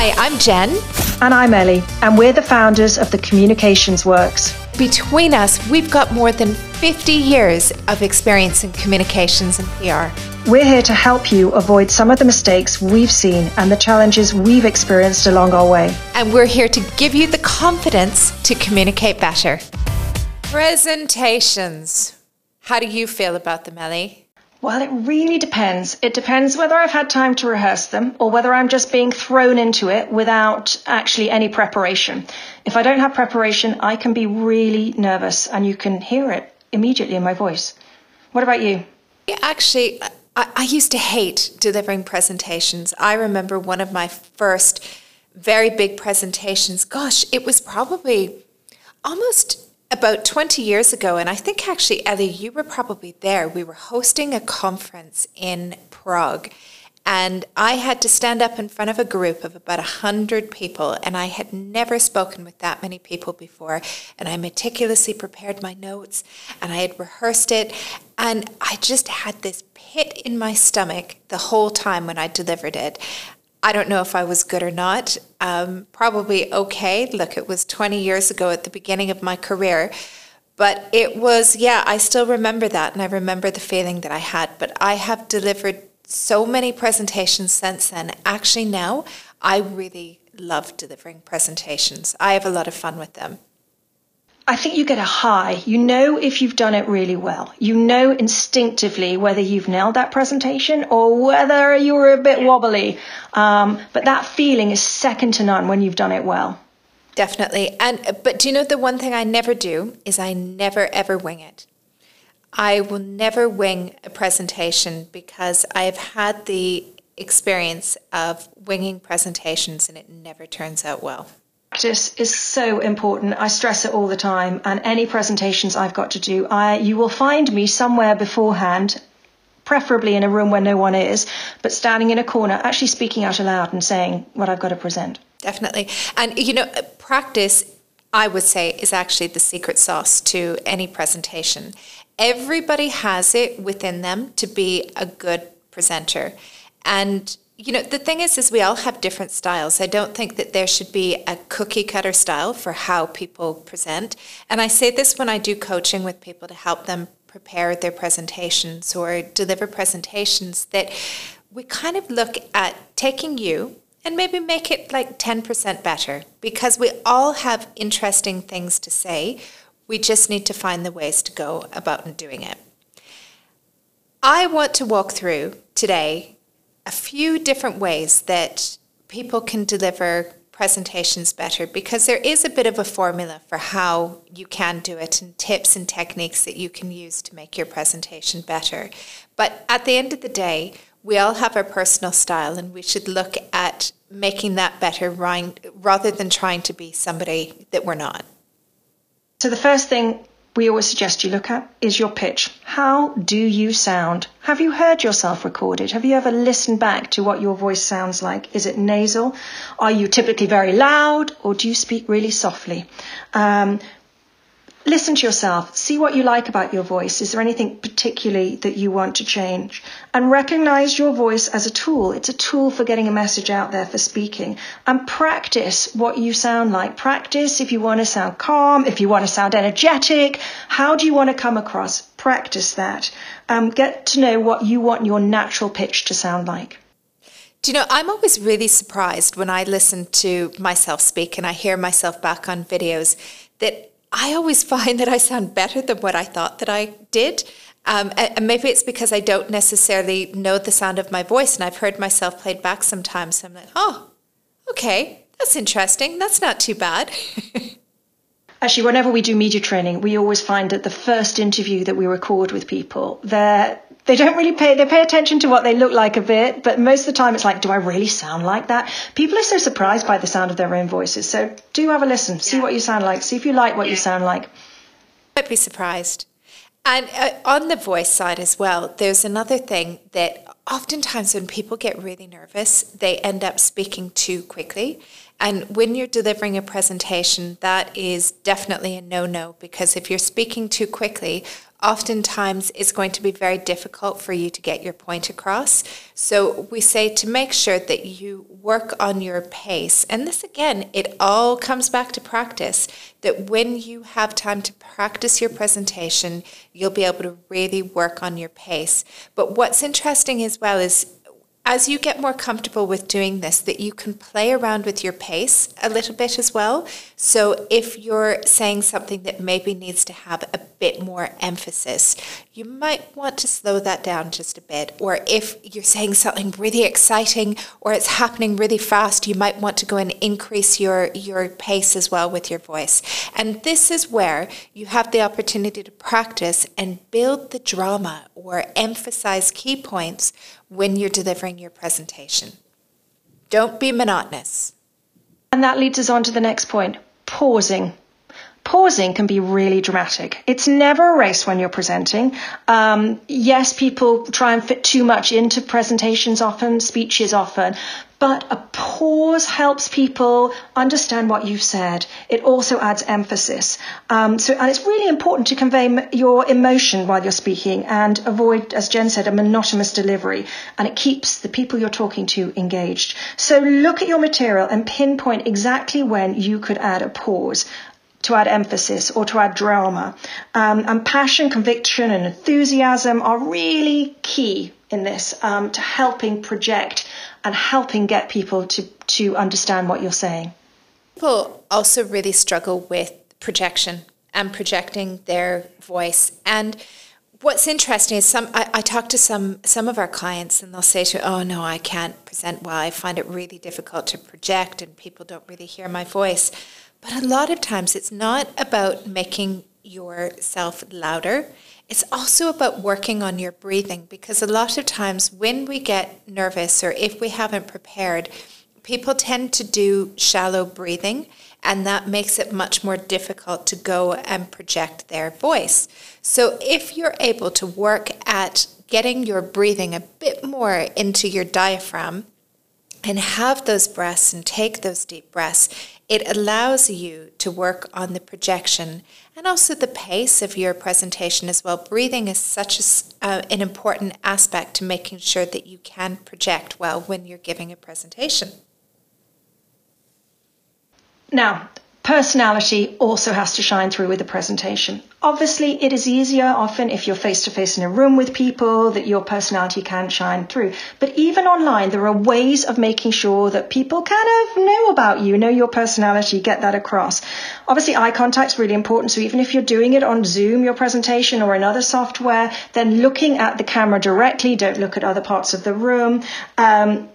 Hi, I'm Jen. And I'm Elly, and we're the founders of the Communications Works. Between us, we've got more than 50 years of experience in communications and PR. We're here to help you avoid some of the mistakes we've seen and the challenges we've experienced along our way. And we're here to give you the confidence to communicate better. Presentations. How do you feel about them, Elly? Well, it really depends. It depends whether I've had time to rehearse them or whether I'm just being thrown into it without actually any preparation. If I don't have preparation, I can be really nervous and you can hear it immediately in my voice. What about you? Actually, I, I used to hate delivering presentations. I remember one of my first very big presentations. Gosh, it was probably almost about 20 years ago, and I think actually, Elly, you were probably there. We were hosting a conference in Prague, and I had to stand up in front of a group of about 100 people, and I had never spoken with that many people before. And I meticulously prepared my notes, and I had rehearsed it, and I just had this pit in my stomach the whole time when I delivered it. I don't know if I was good or not. Um, probably okay. Look, it was 20 years ago at the beginning of my career. But it was, yeah, I still remember that and I remember the feeling that I had. But I have delivered so many presentations since then. Actually, now I really love delivering presentations. I have a lot of fun with them. I think you get a high. You know if you've done it really well. You know instinctively whether you've nailed that presentation or whether you were a bit wobbly. Um, but that feeling is second to none when you've done it well. Definitely. And but do you know the one thing I never do is I never ever wing it. I will never wing a presentation because I've had the experience of winging presentations and it never turns out well practice is so important. I stress it all the time. And any presentations I've got to do, I, you will find me somewhere beforehand, preferably in a room where no one is, but standing in a corner, actually speaking out aloud and saying what I've got to present. Definitely. And, you know, practice, I would say, is actually the secret sauce to any presentation. Everybody has it within them to be a good presenter. And you know the thing is is we all have different styles. I don't think that there should be a cookie cutter style for how people present. And i say this when i do coaching with people to help them prepare their presentations or deliver presentations that we kind of look at taking you and maybe make it like 10% better. Because we all have interesting things to say. We just need to find the ways to go about doing it. I want to walk through today a few different ways that people can deliver presentations better because there is a bit of a formula for how you can do it and tips and techniques that you can use to make your presentation better. But at the end of the day, we all have our personal style and we should look at making that better rather than trying to be somebody that we're not. So the first thing we always suggest you look at is your pitch. How do you sound? Have you heard yourself recorded? Have you ever listened back to what your voice sounds like? Is it nasal? Are you typically very loud or do you speak really softly? Um, listen to yourself, see what you like about your voice. Is there anything particularly that you want to change? And recognize your voice as a tool. It's a tool for getting a message out there for speaking. And practice what you sound like. Practice if you want to sound calm, if you want to sound energetic. How do you want to come across? Practice that. Um, get to know what you want your natural pitch to sound like. Do you know, I'm always really surprised when I listen to myself speak and I hear myself back on videos that I always find that I sound better than what I thought that I did. Um, and maybe it's because I don't necessarily know the sound of my voice, and I've heard myself played back sometimes. So I'm like, oh, okay, that's interesting. That's not too bad. Actually, whenever we do media training, we always find that the first interview that we record with people, they're they don't really pay they pay attention to what they look like a bit but most of the time it's like do i really sound like that? People are so surprised by the sound of their own voices. So do have a listen. See what you sound like. See if you like what you sound like. Might be surprised. And uh, on the voice side as well there's another thing that oftentimes when people get really nervous they end up speaking too quickly And when you're delivering a presentation, that is definitely a no no because if you're speaking too quickly, oftentimes it's going to be very difficult for you to get your point across. So we say to make sure that you work on your pace. And this again, it all comes back to practice. That when you have time to practice your presentation, you'll be able to really work on your pace. But what's interesting as well is as you get more comfortable with doing this, that you can play around with your pace a little bit as well. So if you're saying something that maybe needs to have a bit more emphasis, you might want to slow that down just a bit. Or if you're saying something really exciting or it's happening really fast, you might want to go and increase your, your pace as well with your voice. And this is where you have the opportunity to practice and build the drama or emphasize key points when you're delivering your presentation. Don't be monotonous. And that leads us on to the next point pausing. Pausing can be really dramatic. It's never a race when you're presenting. Um, yes, people try and fit too much into presentations often, speeches often, but a pause helps people understand what you've said. It also adds emphasis. Um, so, and it's really important to convey your emotion while you're speaking and avoid, as Jen said, a monotonous delivery. And it keeps the people you're talking to engaged. So look at your material and pinpoint exactly when you could add a pause to add emphasis or to add drama. Um, and passion, conviction, and enthusiasm are really key in this um, to helping project and helping get people to, to understand what you're saying. People also really struggle with projection and projecting their voice. And what's interesting is some I, I, talk to some some of our clients and they'll say to oh no I can't present well I find it really difficult to project and people don't really hear my voice but a lot of times it's not about making yourself louder it's also about working on your breathing because a lot of times when we get nervous or if we haven't prepared, people tend to do shallow breathing and that makes it much more difficult to go and project their voice. So if you're able to work at getting your breathing a bit more into your diaphragm and have those breaths and take those deep breaths, it allows you to work on the projection and also the pace of your presentation as well. Breathing is such a, uh, an important aspect to making sure that you can project well when you're giving a presentation. Now, Personality also has to shine through with the presentation. Obviously, it is easier often if you're face to face in a room with people that your personality can shine through. But even online, there are ways of making sure that people kind of know about you, know your personality, get that across. Obviously, eye contact is really important. So even if you're doing it on Zoom, your presentation or another software, then looking at the camera directly, don't look at other parts of the room. Um,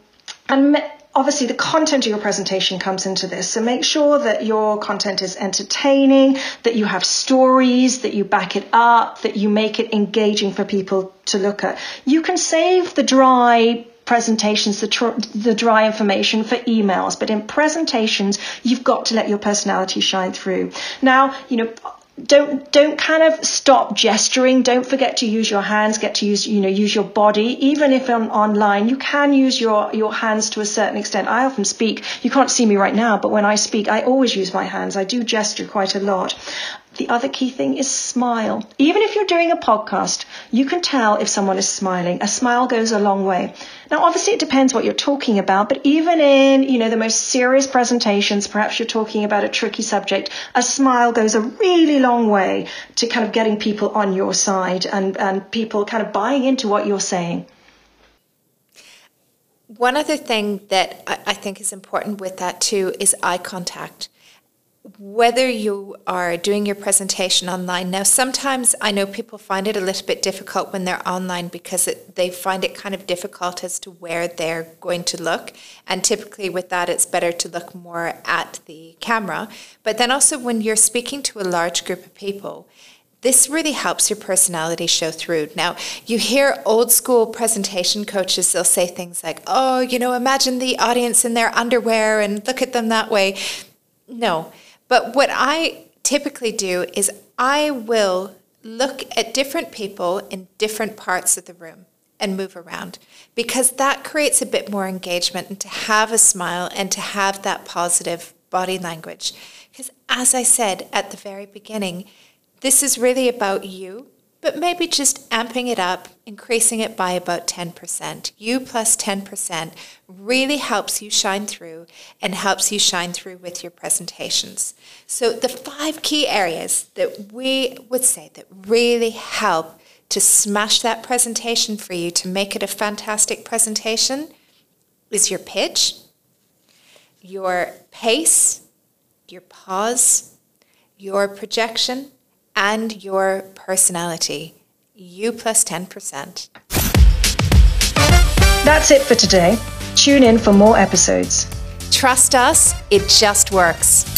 and obviously the content of your presentation comes into this. So make sure that your content is entertaining, that you have stories, that you back it up, that you make it engaging for people to look at. You can save the dry presentations, the, tr- the dry information for emails, but in presentations, you've got to let your personality shine through. Now, you know, don't don't kind of stop gesturing. Don't forget to use your hands. Get to use you know use your body. Even if on online you can use your your hands to a certain extent. I often speak. You can't see me right now but when i speak i always use my hands. I do gesture quite a lot the other key thing is smile. Even if you're doing a podcast, you can tell if someone is smiling. A smile goes a long way. Now, obviously it depends what you're talking about, but even in, you know, the most serious presentations, perhaps you're talking about a tricky subject, a smile goes a really long way to kind of getting people on your side and, and people kind of buying into what you're saying. One other thing that I think is important with that too is eye contact whether you are doing your presentation online now sometimes i know people find it a little bit difficult when they're online because it, they find it kind of difficult as to where they're going to look and typically with that it's better to look more at the camera but then also when you're speaking to a large group of people this really helps your personality show through. Now, you hear old school presentation coaches, they'll say things like, oh, you know, imagine the audience in their underwear and look at them that way. No, but what I typically do is I will look at different people in different parts of the room. and move around because that creates a bit more engagement and to have a smile and to have that positive body language. Because as I said at the very beginning, this is really about you but maybe just amping it up, increasing it by about 10%. You plus 10% really helps you shine through and helps you shine through with your presentations. So, the five key areas that we would say that really help to smash that presentation for you to make it a fantastic presentation is your pitch, your pace, your pause, your projection, and your personality. You plus 10%. That's it for today. Tune in for more episodes. Trust us, it just works.